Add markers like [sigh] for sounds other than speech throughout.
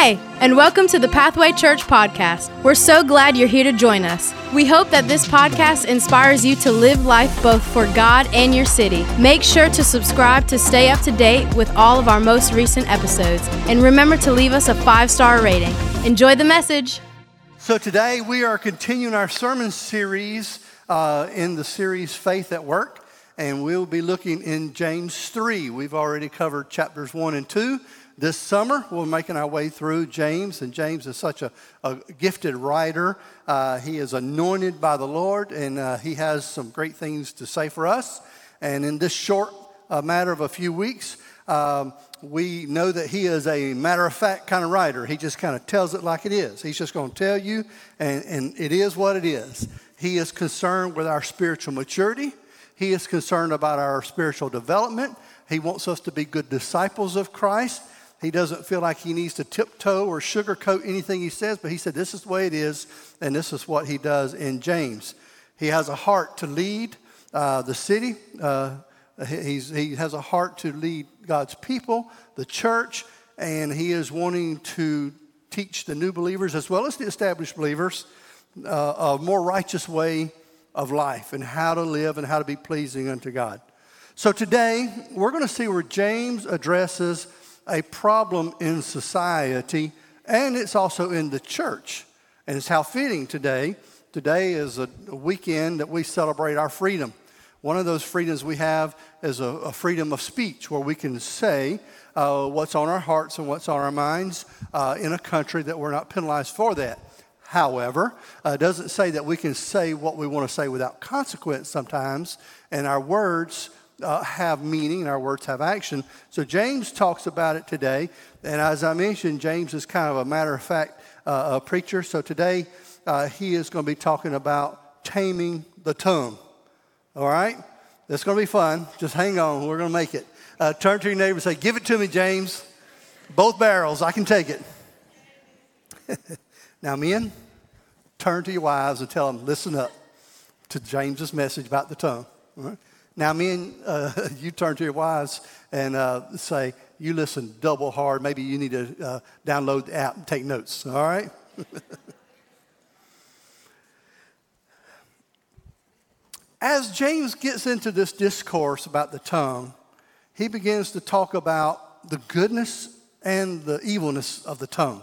Hey, and welcome to the Pathway Church podcast. We're so glad you're here to join us. We hope that this podcast inspires you to live life both for God and your city. Make sure to subscribe to stay up to date with all of our most recent episodes. And remember to leave us a five star rating. Enjoy the message. So, today we are continuing our sermon series uh, in the series Faith at Work, and we'll be looking in James 3. We've already covered chapters 1 and 2 this summer. We're making our way through James, and James is such a, a gifted writer. Uh, he is anointed by the Lord, and uh, he has some great things to say for us. And in this short uh, matter of a few weeks, um, we know that he is a matter of fact kind of writer. He just kind of tells it like it is. He's just going to tell you, and, and it is what it is. He is concerned with our spiritual maturity. He is concerned about our spiritual development. He wants us to be good disciples of Christ. He doesn't feel like he needs to tiptoe or sugarcoat anything he says, but he said, This is the way it is, and this is what he does in James. He has a heart to lead uh, the city, uh, he has a heart to lead God's people, the church, and he is wanting to teach the new believers as well as the established believers uh, a more righteous way of life and how to live and how to be pleasing unto God. So today, we're going to see where James addresses a problem in society, and it's also in the church. And it's how fitting today. Today is a weekend that we celebrate our freedom. One of those freedoms we have is a, a freedom of speech where we can say uh, what's on our hearts and what's on our minds uh, in a country that we're not penalized for that. However, uh, it doesn't say that we can say what we want to say without consequence sometimes, and our words uh, have meaning and our words have action. So James talks about it today. And as I mentioned, James is kind of a matter of fact uh, preacher. So today uh, he is going to be talking about taming the tongue. All right? It's going to be fun. Just hang on. We're going to make it. Uh, turn to your neighbor and say, Give it to me, James. Both barrels. I can take it. [laughs] now, men, turn to your wives and tell them, Listen up to James's message about the tongue. All right? Now, men, uh, [laughs] you turn to your wives and uh, say, you listen double hard. Maybe you need to uh, download the app and take notes, all right? [laughs] As James gets into this discourse about the tongue, he begins to talk about the goodness and the evilness of the tongue.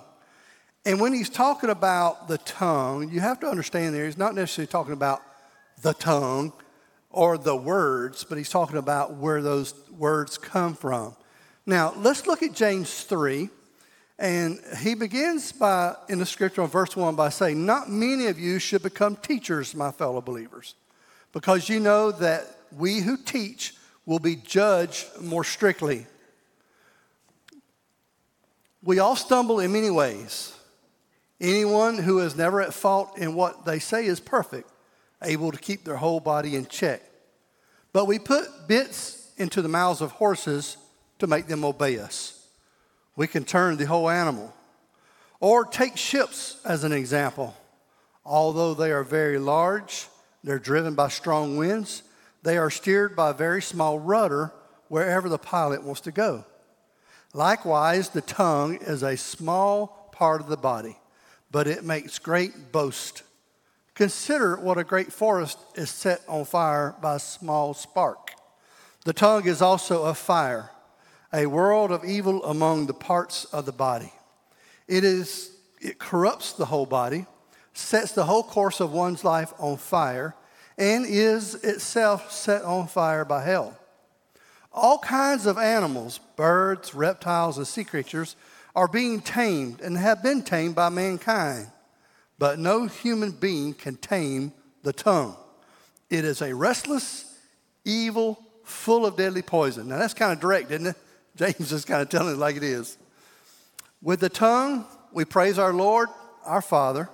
And when he's talking about the tongue, you have to understand there, he's not necessarily talking about the tongue, or the words, but he's talking about where those words come from. Now, let's look at James 3. And he begins by, in the scripture on verse 1 by saying, Not many of you should become teachers, my fellow believers, because you know that we who teach will be judged more strictly. We all stumble in many ways. Anyone who is never at fault in what they say is perfect able to keep their whole body in check. But we put bits into the mouths of horses to make them obey us. We can turn the whole animal. Or take ships as an example. Although they are very large, they're driven by strong winds, they are steered by a very small rudder wherever the pilot wants to go. Likewise, the tongue is a small part of the body, but it makes great boast. Consider what a great forest is set on fire by a small spark. The tongue is also a fire, a world of evil among the parts of the body. It is it corrupts the whole body, sets the whole course of one's life on fire, and is itself set on fire by hell. All kinds of animals, birds, reptiles, and sea creatures are being tamed and have been tamed by mankind but no human being can tame the tongue. It is a restless, evil, full of deadly poison. Now that's kind of direct, isn't it? [laughs] James is kind of telling it like it is. With the tongue, we praise our Lord, our Father,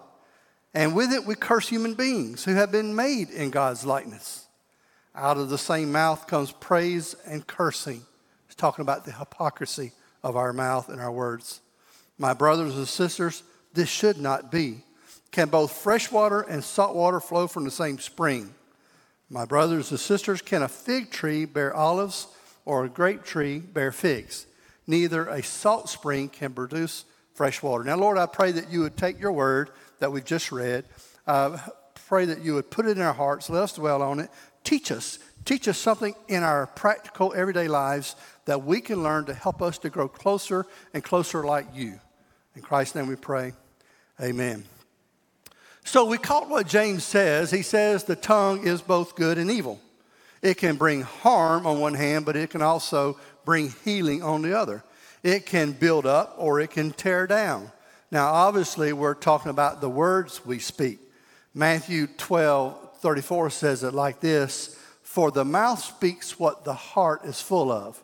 and with it we curse human beings who have been made in God's likeness. Out of the same mouth comes praise and cursing. He's talking about the hypocrisy of our mouth and our words. My brothers and sisters, this should not be. Can both fresh water and salt water flow from the same spring? My brothers and sisters, can a fig tree bear olives or a grape tree bear figs? Neither a salt spring can produce fresh water. Now, Lord, I pray that you would take your word that we've just read. Uh, pray that you would put it in our hearts, let us dwell on it. Teach us. Teach us something in our practical everyday lives that we can learn to help us to grow closer and closer like you. In Christ's name we pray. Amen. So we caught what James says. He says the tongue is both good and evil. It can bring harm on one hand, but it can also bring healing on the other. It can build up or it can tear down. Now, obviously, we're talking about the words we speak. Matthew 12 34 says it like this For the mouth speaks what the heart is full of.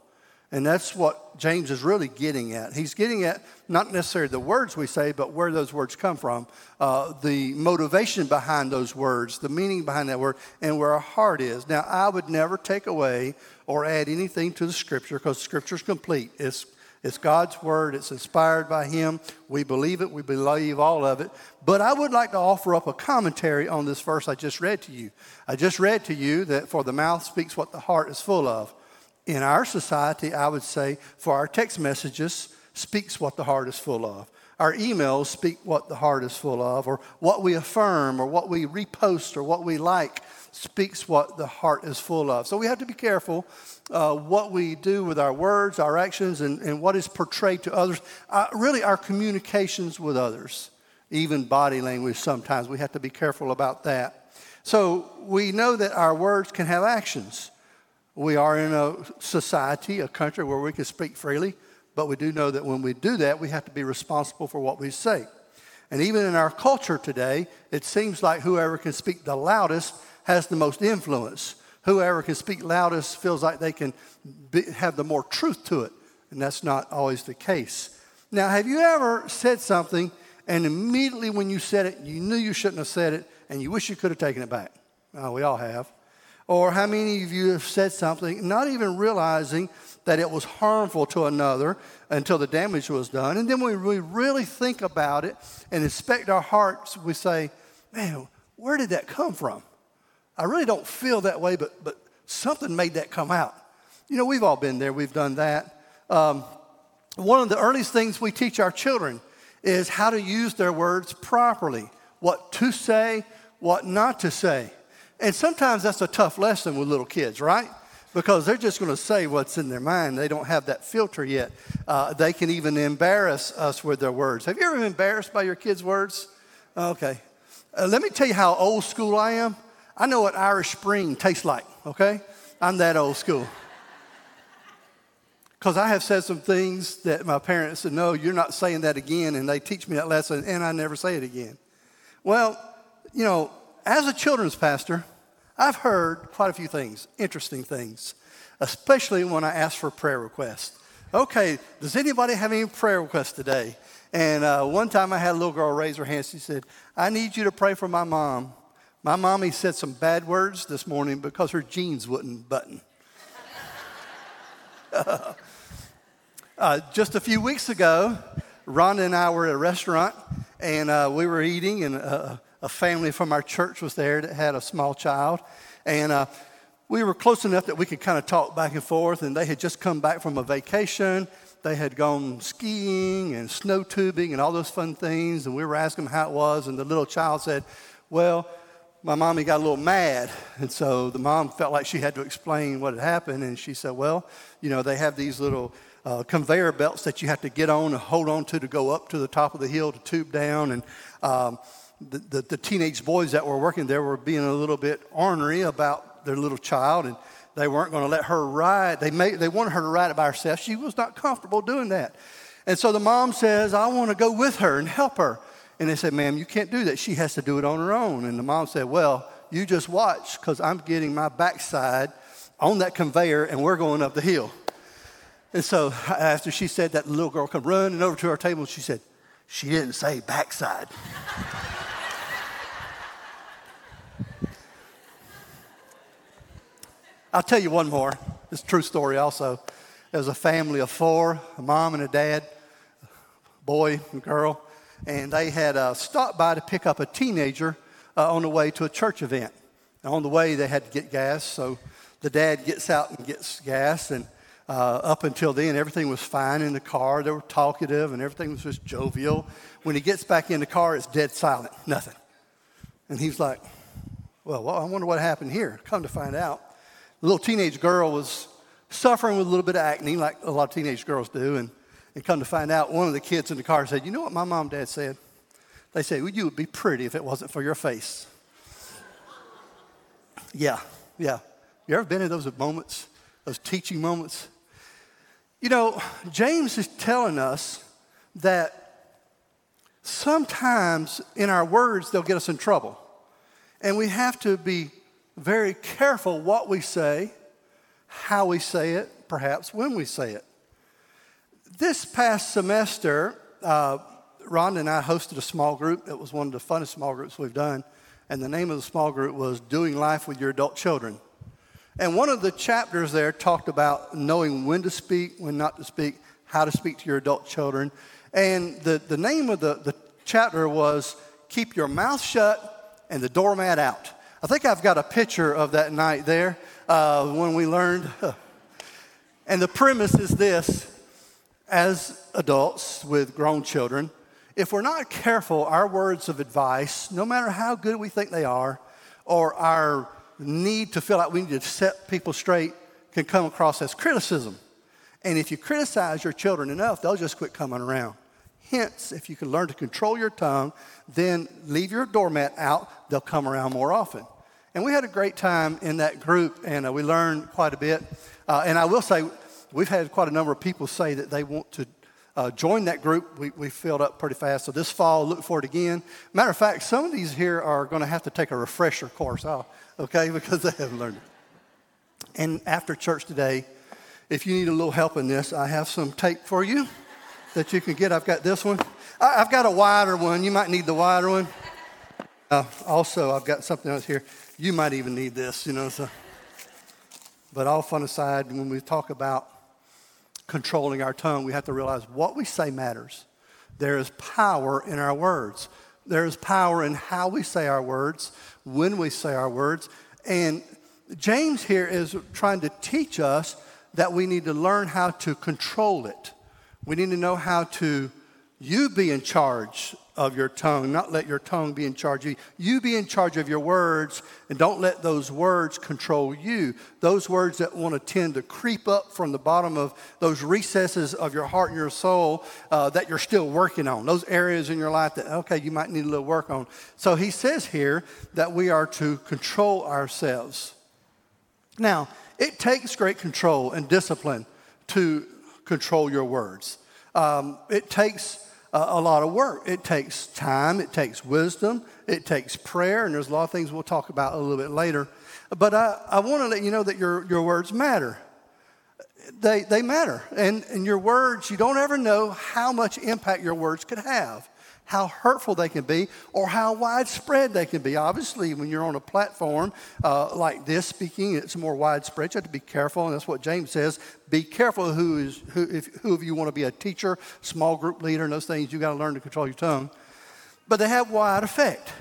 And that's what James is really getting at. He's getting at not necessarily the words we say, but where those words come from, uh, the motivation behind those words, the meaning behind that word, and where our heart is. Now, I would never take away or add anything to the scripture because scripture is complete. It's, it's God's word, it's inspired by Him. We believe it, we believe all of it. But I would like to offer up a commentary on this verse I just read to you. I just read to you that for the mouth speaks what the heart is full of in our society, I would say, for our text messages, speaks what the heart is full of. Our emails speak what the heart is full of, or what we affirm, or what we repost, or what we like speaks what the heart is full of. So we have to be careful uh, what we do with our words, our actions, and, and what is portrayed to others. Uh, really, our communications with others, even body language sometimes. We have to be careful about that. So we know that our words can have actions. We are in a society, a country where we can speak freely, but we do know that when we do that, we have to be responsible for what we say. And even in our culture today, it seems like whoever can speak the loudest has the most influence. Whoever can speak loudest feels like they can be, have the more truth to it. And that's not always the case. Now, have you ever said something and immediately when you said it, you knew you shouldn't have said it and you wish you could have taken it back? Oh, we all have. Or how many of you have said something not even realizing that it was harmful to another until the damage was done? And then when we really think about it and inspect our hearts, we say, man, where did that come from? I really don't feel that way, but, but something made that come out. You know, we've all been there, we've done that. Um, one of the earliest things we teach our children is how to use their words properly, what to say, what not to say. And sometimes that's a tough lesson with little kids, right? Because they're just going to say what's in their mind. They don't have that filter yet. Uh, they can even embarrass us with their words. Have you ever been embarrassed by your kids' words? Okay. Uh, let me tell you how old school I am. I know what Irish Spring tastes like, okay? I'm that old school. [laughs] Because I have said some things that my parents said, no, you're not saying that again. And they teach me that lesson, and I never say it again. Well, you know, as a children's pastor, I've heard quite a few things, interesting things, especially when I ask for prayer requests. Okay, does anybody have any prayer requests today? And uh, one time I had a little girl raise her hand. She said, I need you to pray for my mom. My mommy said some bad words this morning because her jeans wouldn't button. [laughs] uh, just a few weeks ago, Rhonda and I were at a restaurant and uh, we were eating, and uh, a family from our church was there that had a small child. And uh, we were close enough that we could kind of talk back and forth. And they had just come back from a vacation. They had gone skiing and snow tubing and all those fun things. And we were asking them how it was. And the little child said, Well, my mommy got a little mad. And so the mom felt like she had to explain what had happened. And she said, Well, you know, they have these little uh, conveyor belts that you have to get on and hold on to to go up to the top of the hill to tube down. And um, the, the, the, teenage boys that were working there were being a little bit ornery about their little child, and they weren't going to let her ride. They, made, they wanted her to ride it by herself. She was not comfortable doing that. And so the mom says, I want to go with her and help her. And they said, Ma'am, you can't do that. She has to do it on her own. And the mom said, Well, you just watch because I'm getting my backside on that conveyor and we're going up the hill. And so after she said that, the little girl come running over to our table and she said, She didn't say backside. [laughs] I'll tell you one more. It's a true story also. There was a family of four, a mom and a dad, a boy and girl, and they had uh, stopped by to pick up a teenager uh, on the way to a church event. On the way, they had to get gas, so the dad gets out and gets gas, and Uh, up until then, everything was fine in the car. They were talkative and everything was just jovial. When he gets back in the car, it's dead silent, nothing. And he's like, well, well, I wonder what happened here. Come to find out, the little teenage girl was suffering with a little bit of acne, like a lot of teenage girls do. And, and come to find out, one of the kids in the car said, You know what my mom and dad said? They said, well, You would be pretty if it wasn't for your face. [laughs] yeah, yeah. You ever been in those moments, those teaching moments? You know, James is telling us that sometimes in our words, they'll get us in trouble. And we have to be very careful what we say, how we say it, perhaps when we say it. This past semester, uh, Rhonda and I hosted a small group. It was one of the funnest small groups we've done. And the name of the small group was Doing Life with Your Adult Children. And one of the chapters there talked about knowing when to speak, when not to speak, how to speak to your adult children. And the, the name of the, the chapter was Keep Your Mouth Shut and the Doormat Out. I think I've got a picture of that night there uh, when we learned. And the premise is this as adults with grown children, if we're not careful, our words of advice, no matter how good we think they are, or our need to feel like we need to set people straight can come across as criticism. And if you criticize your children enough, they'll just quit coming around. Hence, if you can learn to control your tongue, then leave your doormat out, they'll come around more often. And we had a great time in that group, and uh, we learned quite a bit. Uh, and I will say, we've had quite a number of people say that they want to uh, join that group. We, we filled up pretty fast. So this fall, look for it again. Matter of fact, some of these here are going to have to take a refresher course. I'll, okay, [laughs] because they haven't learned it. And after church today, if you need a little help in this, I have some tape for you that you can get. I've got this one. I, have got a wider one. You might need the wider one. Uh, also, I've got something else here. You might even need this, you know. So. But all fun aside, when we talk about controlling our tongue, we have to realize what we say matters. There is power in our words. There is power in how we say our words, when we say our words. And James here is trying to teach us that we need to learn how to control it. We need to know how to you be in charge of your tongue, not let your tongue be in charge of you. You be in charge of your words, and don't let those words control you. Those words that want to tend to creep up from the bottom of those recesses of your heart and your soul uh, that you're still working on, those areas in your life that, okay, you might need a little work on. So he says here that we are to control ourselves. Now, it takes great control and discipline to control your words. Um, it takes a, a lot of work. It takes time, it takes wisdom, it takes prayer, and there's a lot of things we'll talk about a little bit later. But I, I want to let you know that your, your words matter. They, they matter. And, and your words, you don't ever know how much impact your words could have how hurtful they can be or how widespread they can be. Obviously, when you're on a platform uh, like this speaking, it's more widespread. You have to be careful, and that's what James says. Be careful who is who if who of you want to be a teacher, small group leader, and those things. You got to learn to control your tongue. But they have wide effect.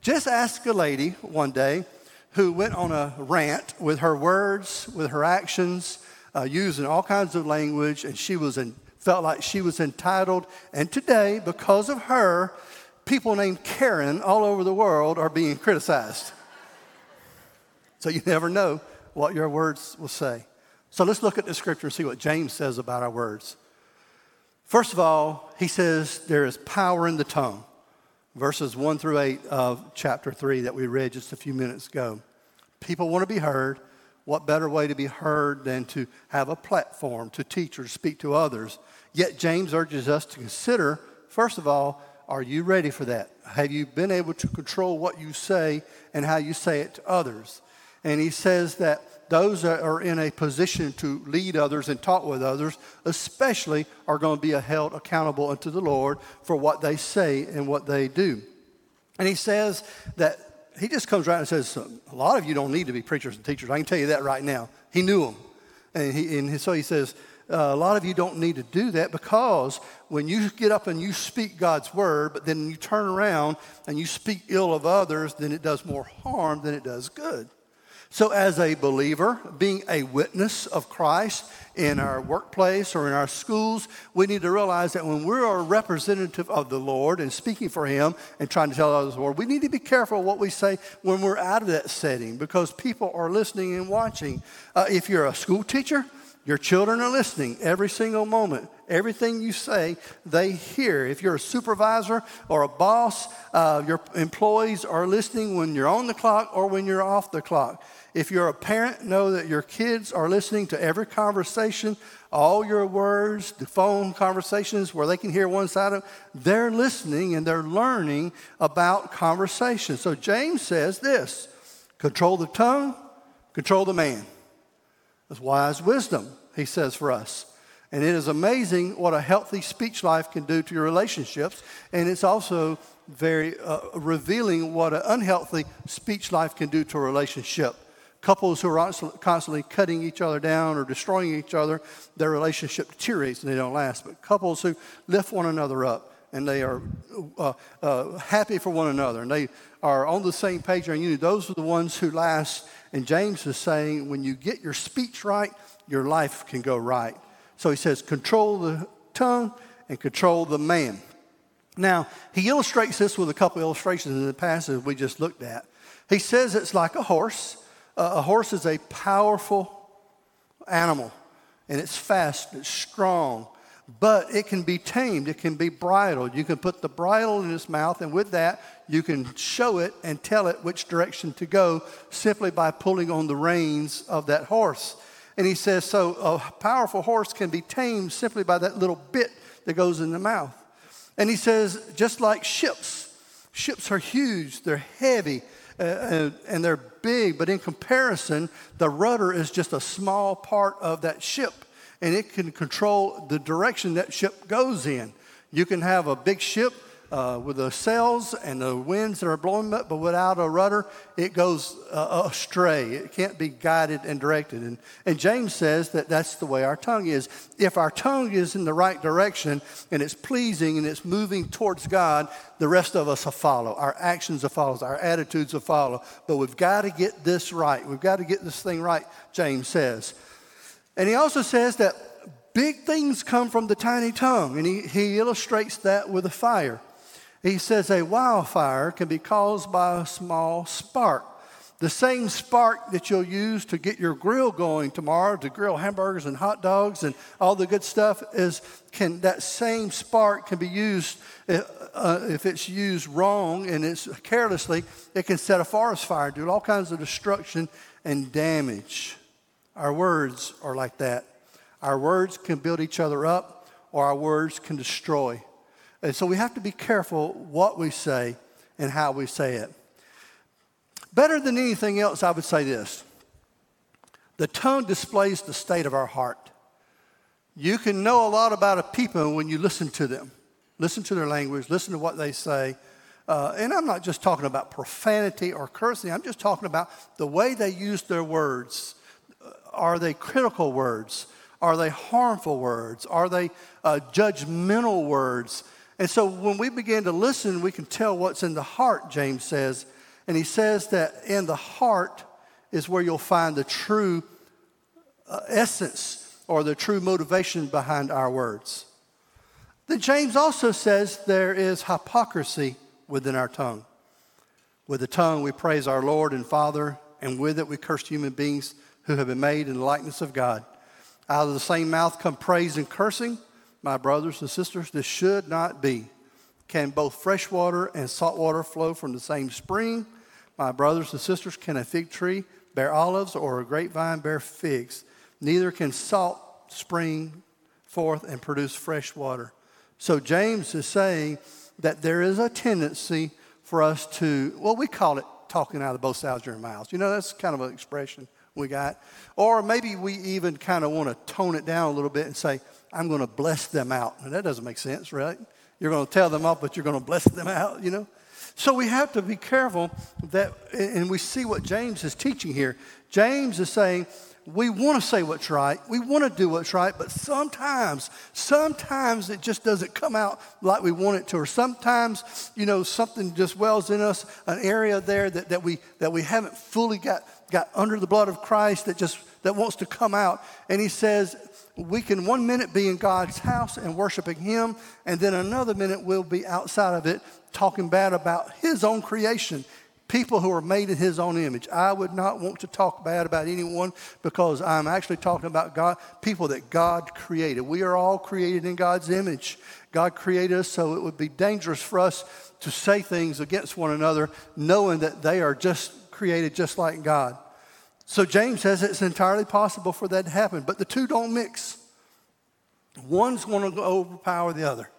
Just ask a lady one day who went on a rant with her words, with her actions, uh, using all kinds of language, and she was in felt like she was entitled. And today, because of her, people named Karen all over the world are being criticized. So you never know what your words will say. So let's look at the scripture and see what James says about our words. First of all, he says there is power in the tongue. Verses 1 through 8 of chapter 3 that we read just a few minutes ago. People want to be heard. What better way to be heard than to have a platform to teach or speak to others? Yet James urges us to consider, first of all, are you ready for that? Have you been able to control what you say and how you say it to others? And he says that those that are in a position to lead others and talk with others, especially, are going to be held accountable unto the Lord for what they say and what they do. And he says that he just comes right and says, A lot of you don't need to be preachers and teachers. I can tell you that right now. He knew them. And, he, and so he says, uh, A lot of you don't need to do that because when you get up and you speak God's word, but then you turn around and you speak ill of others, then it does more harm than it does good. So, as a believer, being a witness of Christ in our workplace or in our schools, we need to realize that when we're a representative of the Lord and speaking for Him and trying to tell others the Lord, we need to be careful what we say when we're out of that setting because people are listening and watching. Uh, if you're a school teacher, your children are listening every single moment. Everything you say, they hear. If you're a supervisor or a boss, uh, your employees are listening when you're on the clock or when you're off the clock. If you're a parent, know that your kids are listening to every conversation, all your words, the phone conversations where they can hear one side of it. They're listening and they're learning about conversation. So James says this control the tongue, control the man. That's wise wisdom, he says for us. And it is amazing what a healthy speech life can do to your relationships. And it's also very uh, revealing what an unhealthy speech life can do to a relationship. Couples who are constantly cutting each other down or destroying each other, their relationship deteriorates and they don't last. But couples who lift one another up and they are uh, uh, happy for one another and they are on the same page and unity, those are the ones who last. And James is saying when you get your speech right, your life can go right. So he says, control the tongue and control the man. Now, he illustrates this with a couple illustrations in the passage we just looked at. He says it's like a horse a horse is a powerful animal, and it's fast, it's strong, but it can be tamed, it can be bridled. You can put the bridle in its mouth, and with that, you can show it and tell it which direction to go simply by pulling on the reins of that horse. And he says, so a powerful horse can be tamed simply by that little bit that goes in the mouth. And he says, just like ships, ships are huge, they're heavy, uh, and they're big, but in comparison, the rudder is just a small part of that ship, and it can control the direction that ship goes in. You can have a big ship uh, with the sails and the winds that are blowing but without a rudder, it goes uh, astray. It can't be guided and directed. And, and James says that that's the way our tongue is. If our tongue is in the right direction and it's pleasing and it's moving towards God, the rest of us will follow. Our actions will follow. Our attitudes will follow. But we've got to get this right. We've got to get this thing right, James says. And he also says that big things come from the tiny tongue. And he, he illustrates that with a fire. He says a wildfire can be caused by a small spark. The same spark that you'll use to get your grill going tomorrow to grill hamburgers and hot dogs and all the good stuff is can that same spark can be used uh, uh if it's used wrong and it's carelessly it can set a forest fire do all kinds of destruction and damage. Our words are like that. Our words can build each other up or our words can destroy and so we have to be careful what we say and how we say it. Better than anything else, I would say this the tone displays the state of our heart. You can know a lot about a people when you listen to them, listen to their language, listen to what they say. Uh, and I'm not just talking about profanity or cursing, I'm just talking about the way they use their words. Are they critical words? Are they harmful words? Are they uh, judgmental words? And so when we begin to listen, we can tell what's in the heart, James says. And he says that in the heart is where you'll find the true uh, essence or the true motivation behind our words. Then James also says there is hypocrisy within our tongue. With the tongue, we praise our Lord and Father, and with it, we curse human beings who have been made in the likeness of God. Out of the same mouth come praise and cursing my brothers and sisters, this should not be. Can both fresh water and salt water flow from the same spring? My brothers and sisters, can a fig tree bear olives or a grapevine bear figs? Neither can salt spring forth and produce fresh water. So James is saying that there is a tendency for us to, well, we call it talking out of both sides of your mouths. You know, that's kind of an expression we got. Or maybe we even kind of want to tone it down a little bit and say, I'm going to bless them out. And that doesn't make sense, right? You're going to tell them off, but you're going to bless them out, you know? So we have to be careful that, and we see what James is teaching here. James is saying, we want to say what's right. We want to do what's right, but sometimes, sometimes it just doesn't come out like we want it to. Or sometimes, you know, something just wells in us, an area there that, that, we, that we haven't fully got got under the blood of Christ that just that wants to come out. And he says, we can one minute be in God's house and worshiping Him, and then another minute we'll be outside of it talking bad about His own creation, people who are made in His own image. I would not want to talk bad about anyone because I'm actually talking about God, people that God created. We are all created in God's image. God created us, so it would be dangerous for us to say things against one another, knowing that they are just created just like God. So James says it's entirely possible for that to happen, but the two don't mix. One's going to overpower the other.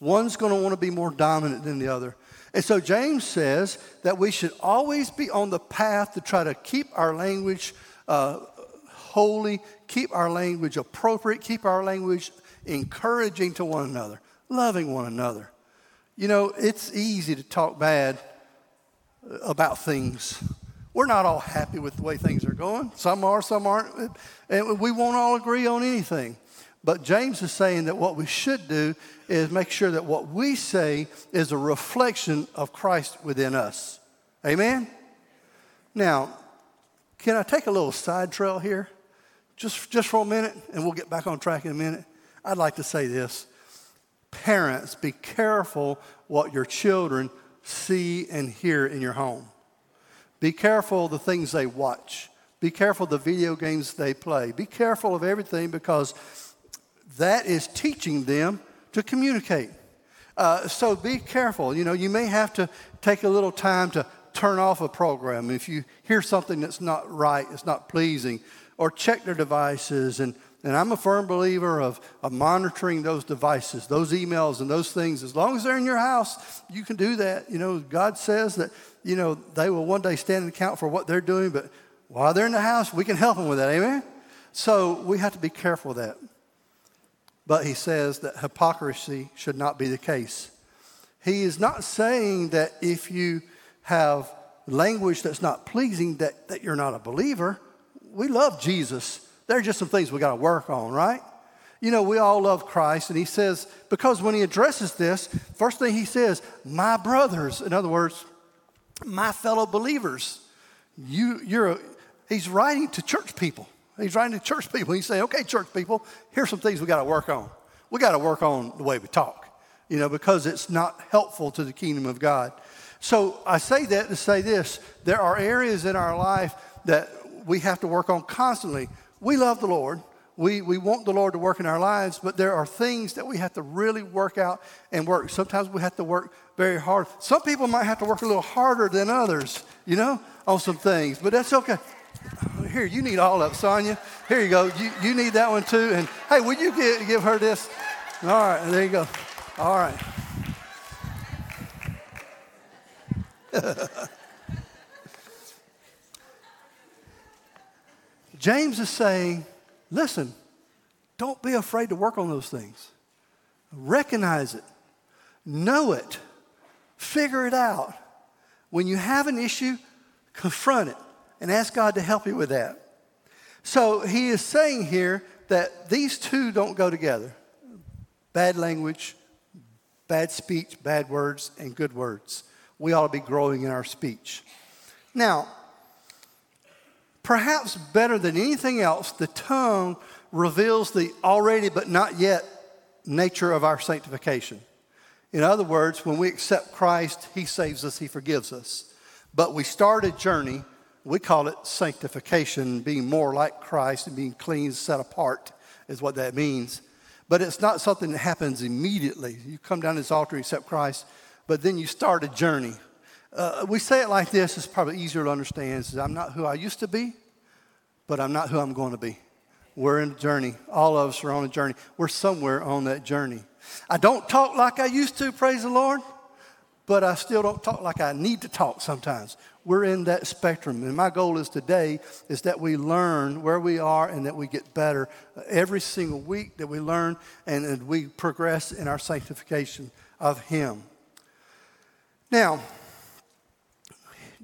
One's going to want to be more dominant than the other. And so James says that we should always be on the path to try to keep our language uh, holy, keep our language appropriate, keep our language encouraging to one another, loving one another. You know, it's easy to talk bad about things. We're not all happy with the way things are going. Some are, some aren't. And we won't all agree on anything. But James is saying that what we should do is make sure that what we say is a reflection of Christ within us. Amen? Now, can I take a little side trail here? Just, just for a minute, and we'll get back on track in a minute. I'd like to say this Parents, be careful what your children see and hear in your home. Be careful of the things they watch. Be careful of the video games they play. Be careful of everything because that is teaching them to communicate. Uh, so be careful. You know, you may have to take a little time to turn off a program if you hear something that's not right, it's not pleasing, or check their devices. And, and I'm a firm believer of, of monitoring those devices, those emails, and those things. As long as they're in your house, you can do that. You know, God says that, you know, they will one day stand and account for what they're doing, but while they're in the house, we can help them with that. Amen? So we have to be careful of that. But he says that hypocrisy should not be the case. He is not saying that if you have language that's not pleasing, that, that you're not a believer. We love Jesus. There are just some things we got to work on, right? You know, we all love Christ, and he says, because when he addresses this, first thing he says, my brothers, in other words, my fellow believers. You, you're a, he's writing to church people. He's writing to church people. He's saying, okay, church people, here's some things we got to work on. We got to work on the way we talk, you know, because it's not helpful to the kingdom of God. So I say that to say this there are areas in our life that we have to work on constantly. We love the Lord. We, we want the Lord to work in our lives, but there are things that we have to really work out and work. Sometimes we have to work very hard. Some people might have to work a little harder than others, you know, on some things, but that's okay. Here, you need all of it, Sonia. Here you go. You, you need that one too. And hey, will you give, give her this? All right, there you go. All right. [laughs] James is saying, listen, don't be afraid to work on those things. Recognize it, know it, figure it out. When you have an issue, confront it and ask God to help you with that. So he is saying here that these two don't go together bad language, bad speech, bad words, and good words. We ought to be growing in our speech. Now, perhaps better than anything else, the tongue reveals the already but not yet nature of our sanctification. In other words, when we accept Christ, He saves us, He forgives us. But we start a journey we call it sanctification, being more like Christ and being clean, set apart, is what that means. But it's not something that happens immediately. You come down this altar, accept Christ, but then you start a journey. Uh, we say it like this, it's probably easier to understand. Says, I'm not who I used to be, but I'm not who I'm going to be. We're in a journey. All of us are on a journey. We're somewhere on that journey. I don't talk like I used to, praise the Lord, but I still don't talk like I need to talk sometimes we're in that spectrum. And my goal is today is that we learn where we are and that we get better every single week, that we learn and, and we progress in our sanctification of Him. Now,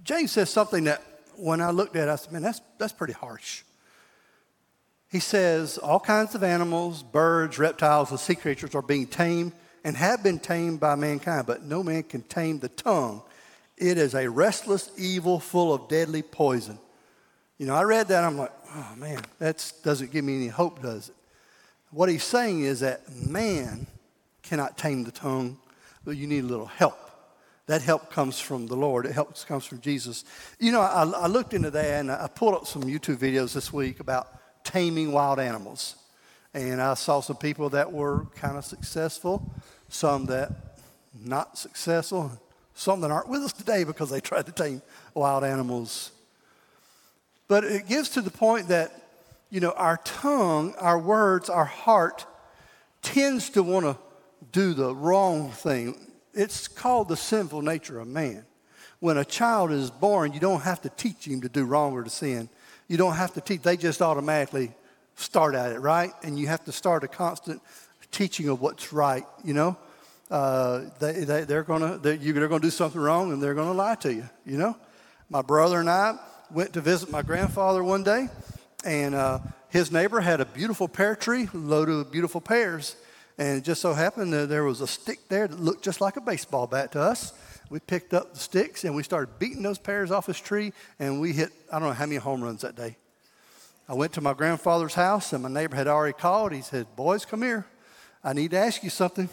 James says something that when I looked at it, I said, man, that's, that's pretty harsh. He says, all kinds of animals, birds, reptiles, and sea creatures are being tamed and have been tamed by mankind, but no man can tame the tongue. It is a restless evil full of deadly poison. You know, I read that, I'm like, oh man, that doesn't give me any hope, does it? What he's saying is that man cannot tame the tongue, but you need a little help. That help comes from the Lord. It helps comes from Jesus. You know, I, I looked into that and I pulled up some YouTube videos this week about taming wild animals. And I saw some people that were kind of successful, some that not successful, some that aren't with us today because they tried to tame wild animals. But it gives to the point that, you know, our tongue, our words, our heart tends to want to do the wrong thing. It's called the sinful nature of man. When a child is born, you don't have to teach him to do wrong or to sin. You don't have to teach, they just automatically start at it, right? And you have to start a constant teaching of what's right, you know? Uh, they, they, they're going to they're gonna do something wrong and they're going to lie to you, you know? My brother and I went to visit my grandfather one day, and uh, his neighbor had a beautiful pear tree loaded with beautiful pears. And it just so happened that there was a stick there that looked just like a baseball bat to us. We picked up the sticks and we started beating those pears off his tree, and we hit, I don't know how many home runs that day. I went to my grandfather's house, and my neighbor had already called. He said, Boys, come here. I need to ask you something.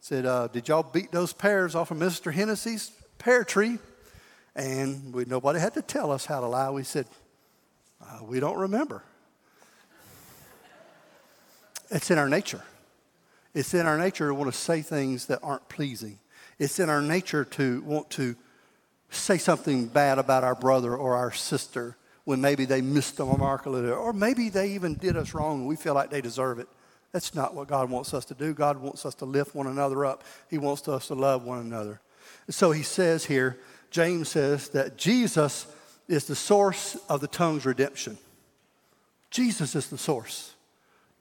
said, uh, Did y'all beat those pears off of Mr. Hennessy's pear tree? And we, nobody had to tell us how to lie. We said, uh, We don't remember. It's in our nature. It's in our nature to want to say things that aren't pleasing. It's in our nature to want to say something bad about our brother or our sister when maybe they missed the mark a little, or maybe they even did us wrong and we feel like they deserve it. That's not what God wants us to do. God wants us to lift one another up. He wants us to love one another. So he says here, James says that Jesus is the source of the tongue's redemption. Jesus is the source.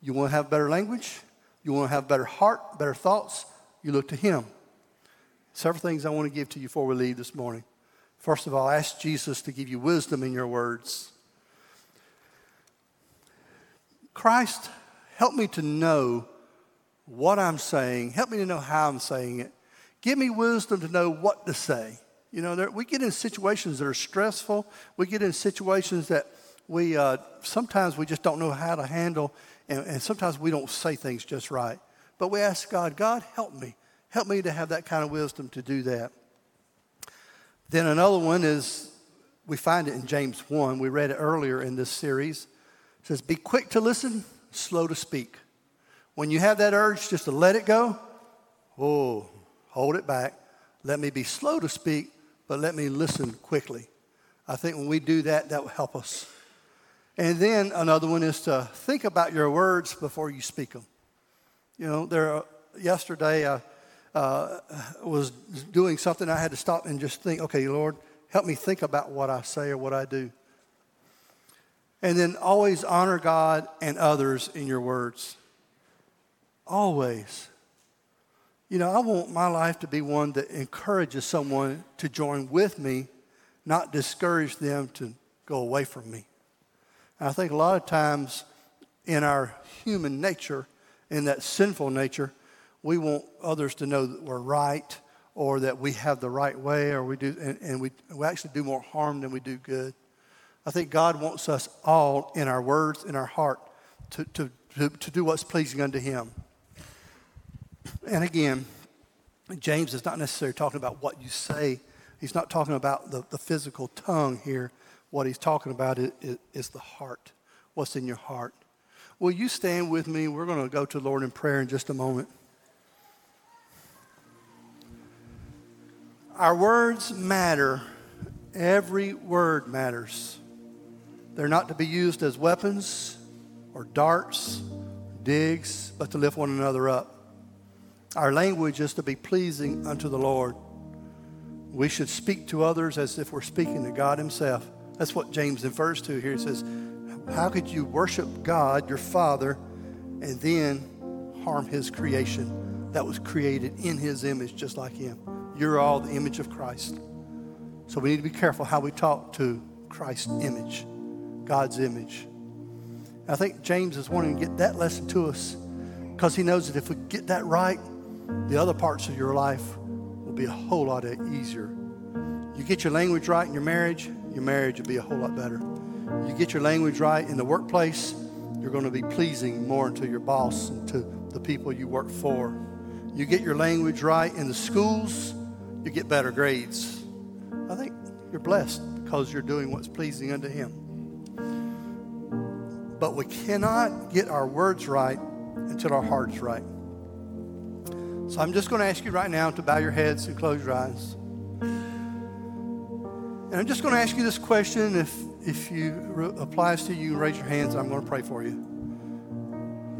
You want to have better language? You want to have better heart, better thoughts? You look to Him. Several things I want to give to you before we leave this morning. First of all, ask Jesus to give you wisdom in your words. Christ, help me to know what I'm saying. Help me to know how I'm saying it. Give me wisdom to know what to say. You know, there, we get in situations that are stressful. We get in situations that we uh, sometimes we just don't know how to handle and, and sometimes we don't say things just right. But we ask God, God, help me. Help me to have that kind of wisdom to do that. Then another one is we find it in James 1. We read it earlier in this series. It says, Be quick to listen, slow to speak. When you have that urge just to let it go, oh, hold it back. Let me be slow to speak, but let me listen quickly. I think when we do that, that will help us. And then another one is to think about your words before you speak them. You know, there. Yesterday, I uh, was doing something. I had to stop and just think. Okay, Lord, help me think about what I say or what I do. And then always honor God and others in your words. Always. You know, I want my life to be one that encourages someone to join with me, not discourage them to go away from me. I think a lot of times in our human nature, in that sinful nature, we want others to know that we're right or that we have the right way or we do, and, and we, we actually do more harm than we do good. I think God wants us all in our words, in our heart, to, to, to, to do what's pleasing unto Him. And again, James is not necessarily talking about what you say. He's not talking about the, the physical tongue here. What he's talking about is, is, the heart, what's in your heart. Will you stand with me? We're going to go to the Lord in prayer in just a moment. Our words matter. Every word matters. They're not to be used as weapons or darts, digs, but to lift one another up. Our language is to be pleasing unto the Lord. We should speak to others as if we're speaking to God Himself. That's what James refers to here. He says, How could you worship God, your Father, and then harm His creation that was created in His image just like Him? You're all the image of Christ. So we need to be careful how we talk to Christ's image, God's image. I think James is wanting to get that lesson to us because he knows that if we get that right, the other parts of your life will be a whole lot easier. You get your language right in your marriage, your marriage will be a whole lot better. You get your language right in the workplace, you're going to be pleasing more to your boss and to the people you work for. You get your language right in the schools, you get better grades. I think you're blessed because you're doing what's pleasing unto Him. But we cannot get our words right until our heart's right. So I'm just going to ask you right now to bow your heads and close your eyes. And I'm just going to ask you this question. If, if you re- applies to you, raise your hands. I'm going to pray for you.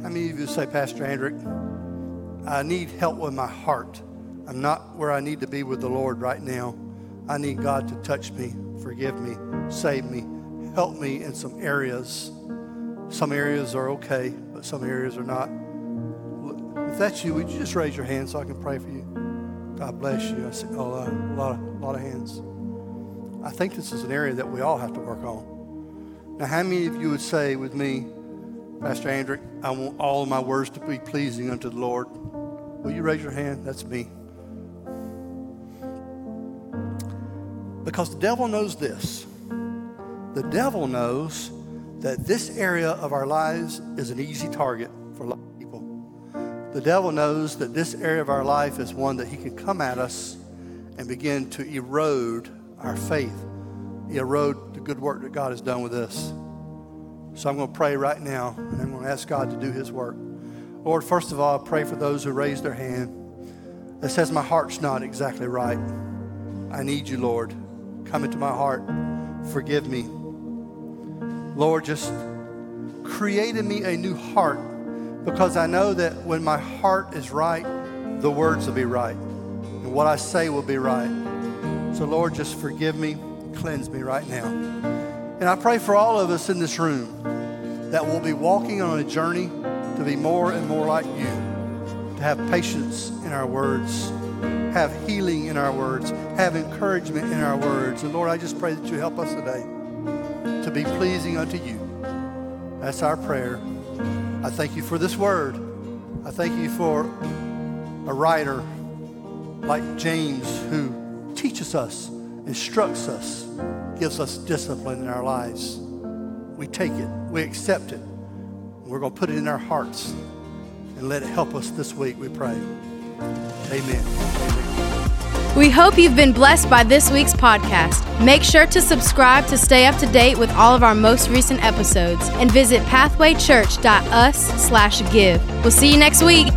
How many of you say, Pastor Andrick, I need help with my heart. I'm not where I need to be with the Lord right now. I need God to touch me, forgive me, save me, help me in some areas. Some areas are okay, but some areas are not. If that's you, would you just raise your hand so I can pray for you? God bless you. I see oh, uh, a lot of, a lot of hands. I think this is an area that we all have to work on. Now, how many of you would say with me, Pastor Andrew, I want all my words to be pleasing unto the Lord? Will you raise your hand? That's me. Because the devil knows this. The devil knows that this area of our lives is an easy target for a lot of people. The devil knows that this area of our life is one that he can come at us and begin to erode our faith, erode the good work that God has done with us. So I'm going to pray right now, and I'm going to ask God to do his work. Lord, first of all, I pray for those who raised their hand that says, My heart's not exactly right. I need you, Lord. Come into my heart. Forgive me. Lord, just create in me a new heart because I know that when my heart is right, the words will be right. And what I say will be right. So, Lord, just forgive me, cleanse me right now. And I pray for all of us in this room that we'll be walking on a journey to be more and more like you, to have patience in our words have healing in our words, have encouragement in our words. And Lord, I just pray that you help us today to be pleasing unto you. That's our prayer. I thank you for this word. I thank you for a writer like James who teaches us, instructs us, gives us discipline in our lives. We take it, we accept it. We're going to put it in our hearts and let it help us this week, we pray. Amen. We hope you've been blessed by this week's podcast. Make sure to subscribe to stay up to date with all of our most recent episodes and visit pathwaychurch.us/give. We'll see you next week.